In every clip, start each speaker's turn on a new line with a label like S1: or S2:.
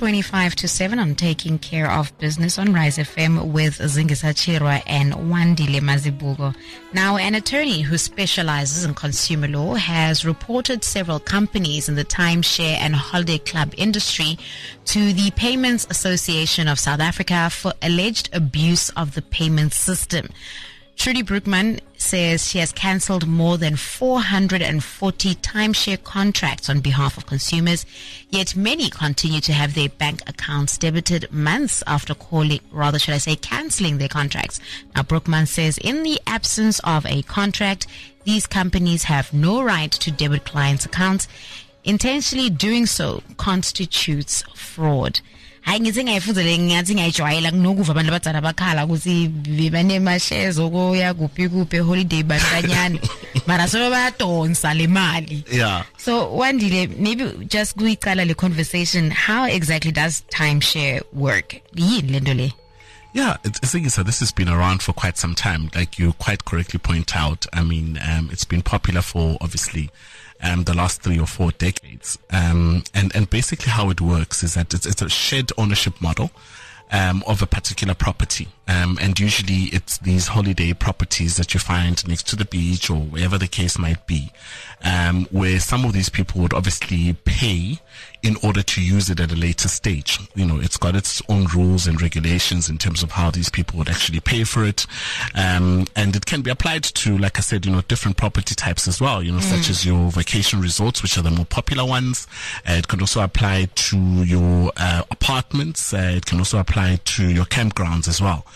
S1: 25 to 7 on Taking Care of Business on Rise FM with Zingisa Chirwa and Wandile Mazibuko. Now, an attorney who specializes in consumer law has reported several companies in the timeshare and holiday club industry to the Payments Association of South Africa for alleged abuse of the payment system. Trudie Broekmann says she has cancelled more than 440 timeshare contracts on behalf of consumers, yet many continue to have their bank accounts debited months after calling, rather should I say cancelling their contracts. Now Broekmann says in the absence of a contract, these companies have no right to debit clients' accounts. Intentionally doing so constitutes fraud. Hayi ngithi ngiyayifuzele ngathi ngiyayijwayela kunokuva abantu abadala bakhala ukuthi banema-shares okuya kuphi kuphi eholiday bandanyana mara solo bayadonsa le mali
S2: Yeah.
S1: so wandile maybe just kuyicala le conversation how exactly does timeshare work yini lento le
S2: Yeah, it's, I think so. This has been around for quite some time. Like you quite correctly point out. I mean, um, it's been popular for obviously um, the last three or four decades. Um, and and basically how it works is that it's, it's a shared ownership model. Um, of a particular property. Um, and usually it's these holiday properties that you find next to the beach or wherever the case might be, um, where some of these people would obviously pay in order to use it at a later stage. You know, it's got its own rules and regulations in terms of how these people would actually pay for it. Um, and it can be applied to, like I said, you know, different property types as well, you know, such as your vacation resorts, which are the more popular ones. Uh, it can also apply to your uh, apartments. Uh, it can also apply to your campgrounds as well.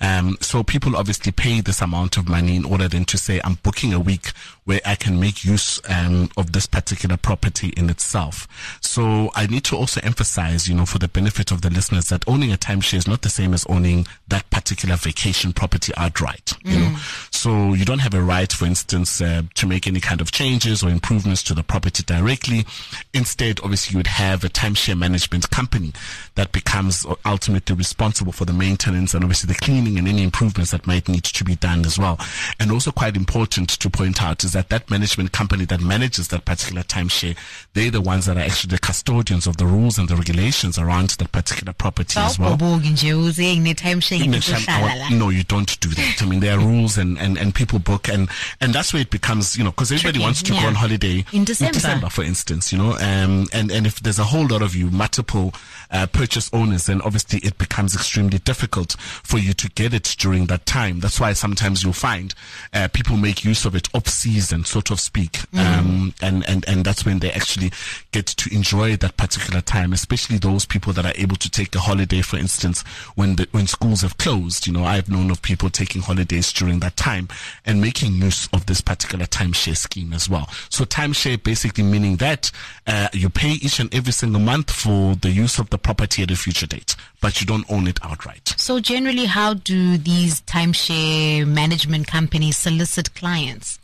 S2: Um, so people obviously pay this amount of money in order then to say, I'm booking a week where I can make use um, of this particular property in itself. So I need to also emphasize, you know, for the benefit of the listeners, that owning a timeshare is not the same as owning that particular vacation property outright. You know, so you don't have a right, for instance, uh, to make any kind of changes or improvements to the property directly. Instead, obviously, you would have a timeshare management company that becomes ultimately responsible for the maintenance and obviously the cleaning and any improvements that might need to be done as well. And also quite important to point out is that that management company that manages that particular timeshare, they're the ones that are actually the custodians of the rules and the regulations around that particular property as well.
S1: awubhoboki nje uze ngine-timeshare
S2: In the
S1: ngizohlala
S2: time- no, you don't do that. I mean, there are rules and, and, and people book and, and that's where it becomes, you know, because everybody
S1: Tricky,
S2: wants to
S1: yeah.
S2: go on holiday
S1: In December.
S2: for instance, you know, um, and, and if there's a whole lot of you, multiple, uh, purchase owners, then obviously it becomes extremely difficult for you to get it during that time. That's why sometimes you'll find, uh, people make use of it off season, so to speak. Um, and, and, and that's when they actually get to enjoy that particular time, especially those people that are able to take a holiday, for instance, when the, when schools have closed. You know, I've known of people taking holidays during that time and making use of this particular timeshare scheme as well. So timeshare basically meaning that uh, you pay each and every single month for the use of the property at a future date, but you don't own it outright.
S1: so generally how do these timeshare management companies solicit clients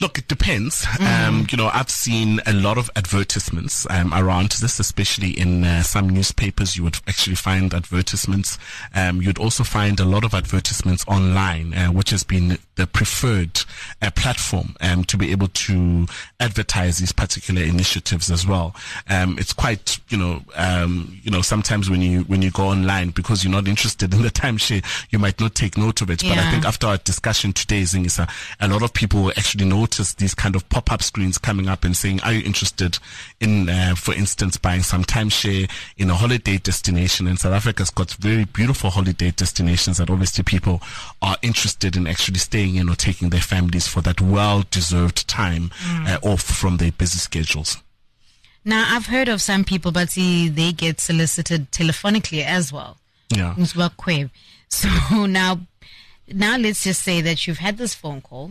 S2: Look, it depends. Um, you know, I've seen a lot of advertisements um, around this, especially in uh, some newspapers. You would actually find advertisements. Um, you'd also find a lot of advertisements online, uh, which has been the preferred uh, platform um, to be able to advertise these particular initiatives as well. Um, it's quite, you know, um, you know, sometimes when you when you go online because you're not interested in the timeshare, you might not take note of it. But I think after our discussion today, Zingisa, a lot of people actually notice these kind of pop-up screens coming up and saying, are you interested in, uh, for instance, buying some timeshare in a holiday destination? And South Africa's got very beautiful holiday destinations that obviously people are interested in actually staying in or taking their families for that well-deserved time uh, off from their busy schedules.
S1: now i've heard of some people but see they get solicited telephonically as well
S2: Yeah.
S1: So now now let's just say that you've had this phone call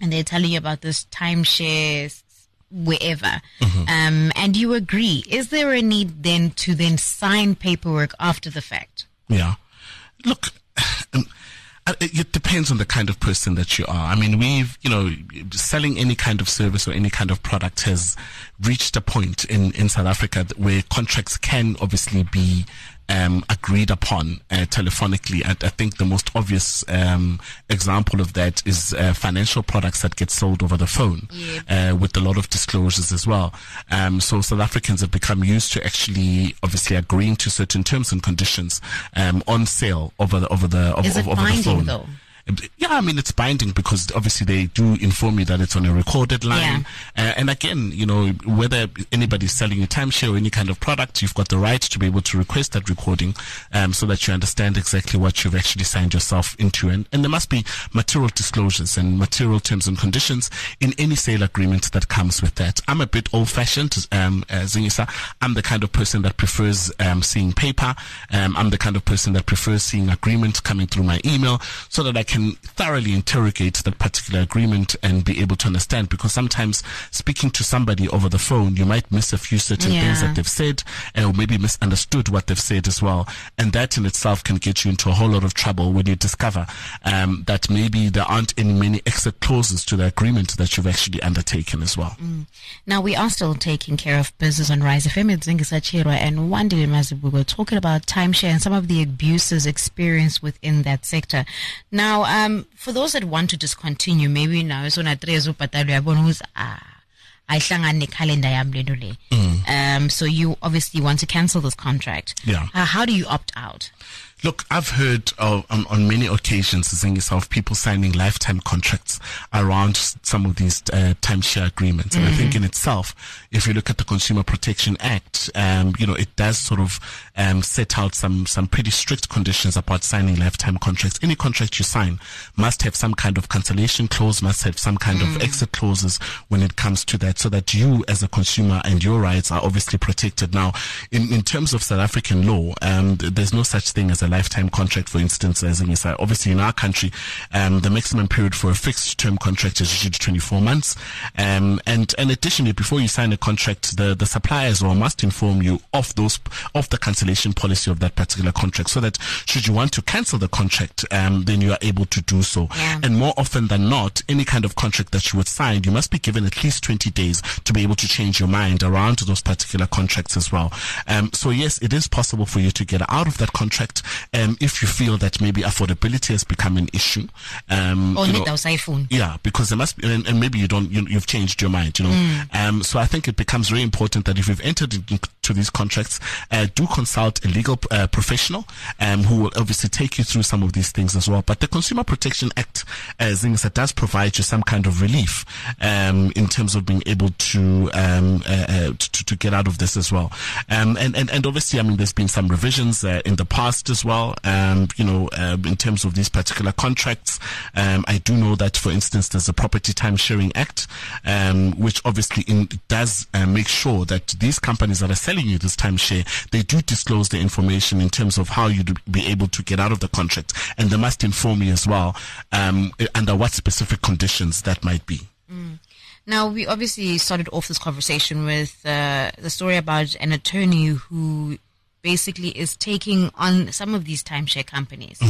S1: and they're telling you about this timeshare wherever um, and you agree is there a need then to then sign paperwork after the fact
S2: Yeah. Look, um, it depends on the kind of person that you are. I mean, we've, you know, selling any kind of service or any kind of product has reached a point in, in South Africa where contracts can obviously be um, agreed upon uh, telephonically. And I think the most obvious um, example of that is uh, financial products that get sold over the phone, uh, with a lot of disclosures as well. Um, so South Africans have become used to actually, obviously, agreeing to certain terms and conditions um, on sale over the over the over, over the phone.
S1: though?
S2: Yeah, I mean it's binding because obviously they do inform you that it's on a recorded line. Uh, and again, you know, whether anybody's selling a timeshare or any kind of product, you've got the right to be able to request that recording, um, so that you understand exactly what you've actually signed yourself into. And, and there must be material disclosures and material terms and conditions in any sale agreement that comes with that. I'm a bit old-fashioned, um, uh, Zingisa. I'm the kind of person that prefers um, seeing paper. Um, I'm the kind of person that prefers seeing agreement coming through my email, so that I can thoroughly interrogate that particular agreement and be able to understand. Because sometimes speaking to somebody over the phone, you might miss a few certain things that they've said, or maybe misunderstood what they've said as well. And that in itself can get you into a whole lot of trouble when you discover um, that maybe there aren't any many exit clauses to the agreement that you've actually undertaken as well.
S1: Now we are still taking care of business on Rise FM. It's Zingisa Chirwa and we were talking about timeshare and some of the abuses experienced within that sector. Now, um, for those that want to discontinue, maybe now it's on a trezo patalo yabona ukuthi ah ayihlangani necalendar yami lento le. Um, so you obviously want to cancel this contract.
S2: Yeah.
S1: Uh, how do you opt out?
S2: Look, I've heard of, on, on many occasions, of people signing lifetime contracts around some of these uh, timeshare agreements. And I think in itself, if you look at the Consumer Protection Act, um, you know, it does sort of um, set out some, some pretty strict conditions about signing lifetime contracts. Any contract you sign must have some kind of cancellation clause, must have some kind of exit clauses when it comes to that, so that you as a consumer and your rights are obviously protected. Now, in, in terms of South African law, um, there's no such thing as a lifetime contract, for instance, as in say, obviously in our country, um, the maximum period for a fixed term contract is usually 24 months. Um, and, and additionally, before you sign a contract, the, the supplier as well must inform you of those, of the cancellation policy of that particular contract so that should you want to cancel the contract, um, then you are able to do so.
S1: Yeah.
S2: And more often than not, any kind of contract that you would sign, you must be given at least 20 days to be able to change your mind around those particular contracts as well. Um, so yes, it is possible for you to get out of that contract um, if you feel that maybe affordability has become an issue. Um,
S1: Or
S2: you know,
S1: need phone.
S2: yeah, because there must be, and, and maybe you don't, you, you've changed your mind, you know. Um, so I think it becomes very important that if you've entered into these contracts, uh, do consult a legal uh, professional um, who will obviously take you through some of these things as well. But the Consumer Protection Act, uh, Zingisa, does provide you some kind of relief um, in terms of being able to, um, uh, uh, to to get out of this as well. Um, and, and and obviously, I mean, there's been some revisions uh, in the past as well. Um, you know, uh, in terms of these particular contracts, um, I do know that, for instance, there's a Property Time Sharing Act, um, which obviously in, does uh, make sure that these companies that are selling you this timeshare, they do disclose the information in terms of how you'd be able to get out of the contract, and they must inform you as well under what specific conditions that might be.
S1: Now, we obviously started off this conversation with uh, the story about an attorney who basically is taking on some of these timeshare companies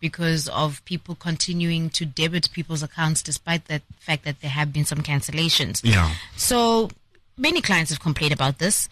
S1: because of people continuing to debit people's accounts despite the fact that there have been some cancellations.
S2: Yeah.
S1: So many clients have complained about this.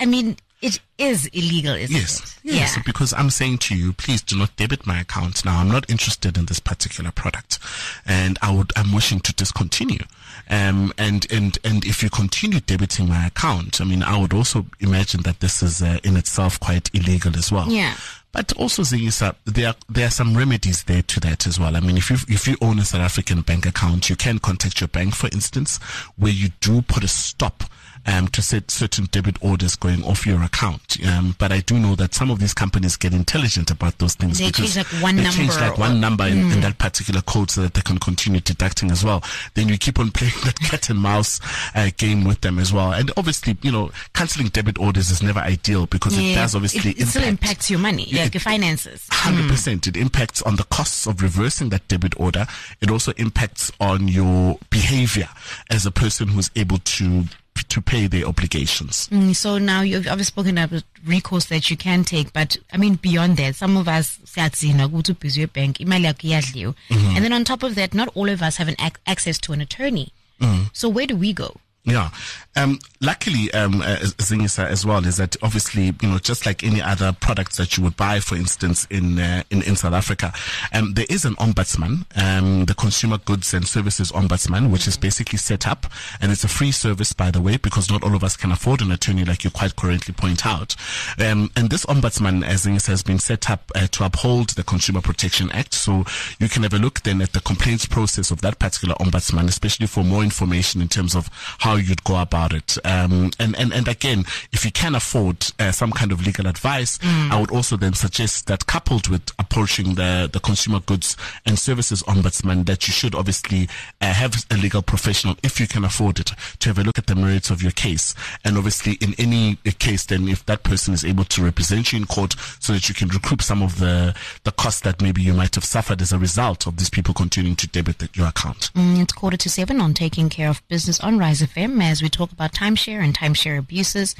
S1: I mean, it is illegal, isn't
S2: Yes,
S1: it?
S2: yes,
S1: Yeah.
S2: because I'm saying to you, please do not debit my account now. I'm not interested in this particular product, and I would, I'm wishing to discontinue. Um, and and and if you continue debiting my account, I mean, I would also imagine that this is uh, in itself quite illegal as well.
S1: Yeah.
S2: But also, Zingisa, there are, there are some remedies there to that as well. I mean, if you if you own a South African bank account, you can contact your bank, for instance, where you do put a stop um, to set certain debit orders going off your account. Um, but I do know that some of these companies get intelligent about those things.
S1: They
S2: because
S1: change, like, one
S2: they change like one number in, in that particular code so that they can continue deducting as well. Then you keep on playing that cat and mouse uh, game with them as well. And obviously, you know, cancelling debit orders is never ideal because it does obviously
S1: it, it still
S2: impact
S1: impacts your money,
S2: Yeah,
S1: like your finances.
S2: Hundred percent. It impacts on the costs of reversing that debit order. It also impacts on your behavior as a person who's able to to pay their obligations.
S1: Mm, So now you've obviously spoken about recourse that you can take, but I mean beyond that, some of us siyadzina ukuthi ubhizi bank imali yakho iyadliwa.
S2: Mm-hmm.
S1: and then on top of that, not all of us have an ac- access to an attorney.
S2: Mm-hmm.
S1: So where do we go?
S2: Yeah. Um, luckily, um, uh, Zingisa as well is that obviously, you know, just like any other products that you would buy, for instance, in, uh, in, in South Africa, um, there is an ombudsman, um, the Consumer Goods and Services Ombudsman, which is basically set up and it's a free service, by the way, because not all of us can afford an attorney like you quite correctly point out. Um, and this ombudsman, as Zingisa has been set up uh, to uphold the Consumer Protection Act. So you can have a look then at the complaints process of that particular ombudsman, especially for more information in terms of how you'd go about it. Um, and, and, and again, if you can afford uh, some kind of legal advice, mm. I would also then suggest that coupled with approaching the, the consumer goods and services ombudsman, that you should obviously uh, have a legal professional, if you can afford it, to have a look at the merits of your case. And obviously, in any case, then if that person is able to represent you in court so that you can recoup some of the, the costs that maybe you might have suffered as a result of these people continuing to debit your account.
S1: Mm, it's quarter to seven on taking care of business on Rise FM as we talk about timeshare and timeshare abuses.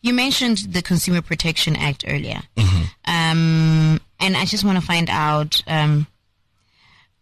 S1: You mentioned the Consumer Protection Act earlier. Mm-hmm. Um, and I just want to find out um,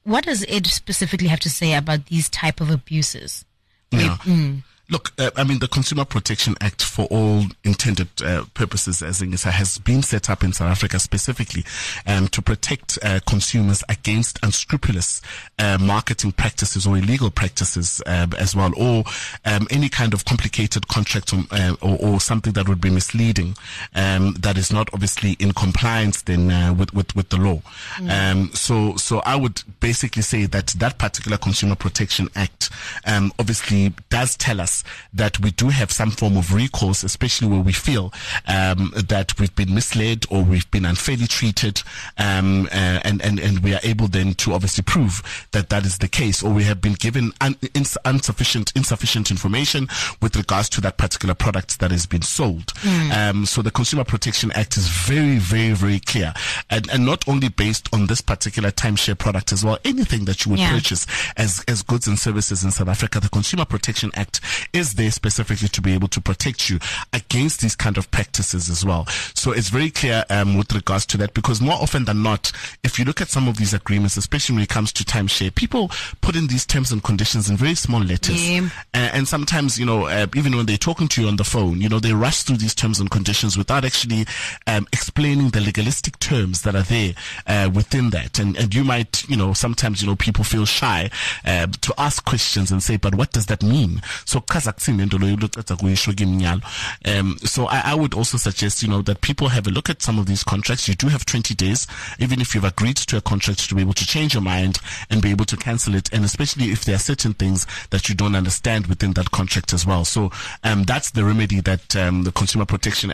S1: what does it specifically have to say about these type of abuses?
S2: Yeah. Mm. Look, uh, I mean, the Consumer Protection Act, for all intended uh, purposes, as Ingisa, has been set up in South Africa specifically um, to protect uh, consumers against unscrupulous uh, marketing practices or illegal practices um, as well, or um, any kind of complicated contract or, uh, or, or, something that would be misleading um, that is not obviously in compliance then uh, with, with, with the law. Mm. so, so I would basically say that that particular Consumer Protection Act um, obviously does tell us that we do have some form of recourse, especially where we feel um, that we've been misled or we've been unfairly treated, um, uh, and and and we are able then to obviously prove that that is the case, or we have been given un- ins- insufficient insufficient information with regards to that particular product that has been sold. Mm. Um, so the Consumer Protection Act is very very very clear, and and not only based on this particular timeshare product as well. Anything that you would yeah. purchase as as goods and services in South Africa, the Consumer Protection Act is there specifically to be able to protect you against these kind of practices as well. So it's very clear um, with regards to that because more often than not, if you look at some of these agreements, especially when it comes to timeshare, people put in these terms and conditions in very small letters. Yeah. Uh, and sometimes, you know, uh, even when they're talking to you on the phone, you know, they rush through these terms and conditions without actually um, explaining the legalistic terms that are there uh, within that. And, and you might, you know, sometimes, you know, people feel shy uh, to ask questions and say, but what does that mean? So um so I, I would also suggest you know that people have a look at some of these contracts. You do have 20 days even if you've agreed to a contract to be able to change your mind and be able to cancel it and especially if there are certain things that you don't understand within that contract as well. So um that's the remedy that um, the consumer protection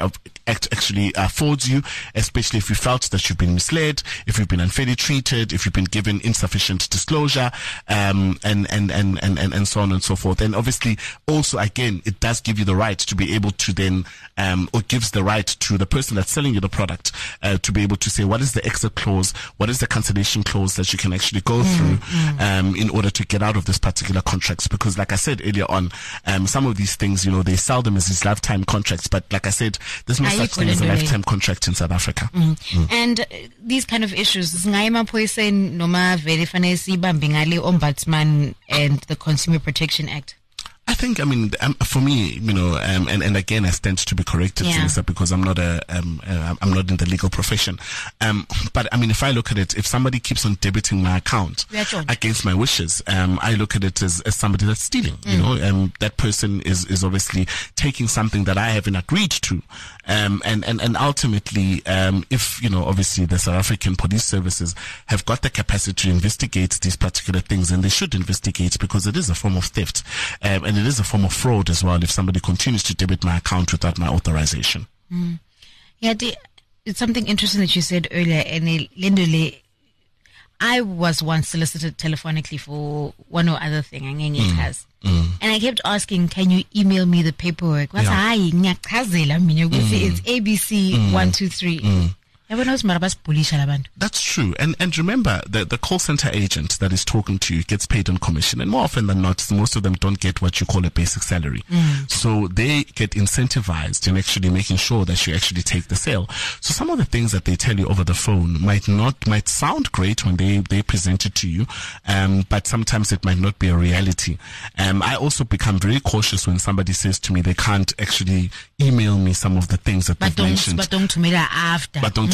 S2: act actually affords you especially if you felt that you've been misled if you've been unfairly treated if you've been given insufficient disclosure um and and and and and, and so on and so forth. And obviously also again, it does give you the right to be able to then, um, or gives the right to the person that's selling you the product uh, to be able to say what is the exit clause, what is the cancellation clause that you can actually go mm, through mm. Um, in order to get out of this particular contract. Because, like I said earlier on, um, some of these things, you know, they sell them as these lifetime contracts. But like I said, there's no such thing as a lifetime contract in South Africa.
S1: Mm. Mm. And uh, these kind of issues, noma ombudsman and the Consumer Protection Act.
S2: I think, I mean, um, for me, you know, um, and, and again, I stand to be corrected, yeah. because I'm not a, um, uh, I'm not in the legal profession. Um, but I mean, if I look at it, if somebody keeps on debiting my account against my wishes, um, I look at it as, as somebody that's stealing, mm. you know, um, that person is, is obviously taking something that I haven't agreed to. Um, and, and, and ultimately, um, if, you know, obviously the South African police services have got the capacity to investigate these particular things and they should investigate because it is a form of theft. Um, and it is a form of fraud as well if somebody continues to debit my account without my authorization.
S1: Mm. Yeah, the, it's something interesting that you said earlier, and Lindole, I was once solicited telephonically for one or other thing, mm. Mm. and I kept asking, "Can you email me the paperwork?" What's yeah. mm. it's ABC mm. one two three. Yabona ukuthi mara basibhulisha labantu
S2: That's true. And and remember the the call center agent that is talking to you gets paid on commission. And more often than not, most of them don't get what you call a basic salary. So they get incentivized in actually making sure that you actually take the sale. So some of the things that they tell you over the phone might not might sound great when they, they present it to you, um, but sometimes it might not be a reality. Um, I also become very cautious when somebody says to me they can't actually email me some of the things that they've
S1: badong
S2: mentioned
S1: badongithumela after
S2: but don't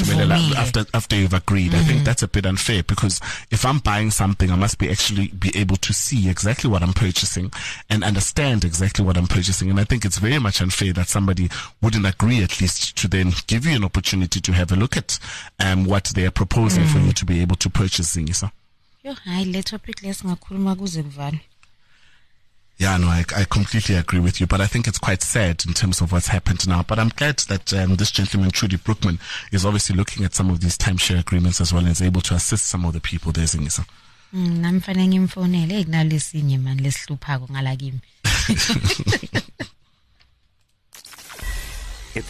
S2: after after you've agreed. I think that's a bit unfair because if I'm buying something, I must be actually be able to see exactly what I'm purchasing and understand exactly what I'm purchasing. And I think it's very much unfair that somebody wouldn't agree at least to then give you an opportunity to have a look at um, what they are proposing for you to be able to purchase Zingisa.
S1: hayi le topic lesingakhuluma kuze
S2: Yeah, no, I, I completely agree with you, but I think it's quite sad in terms of what's happened now. But I'm glad that um, this gentleman, Trudie Broekmann, is obviously looking at some of these timeshare agreements as well and is able to assist some of the people there, Zingisa.
S1: Mm, nami fanele ngimfonele eyi kunalesinye mani lesihluphako ngala kimi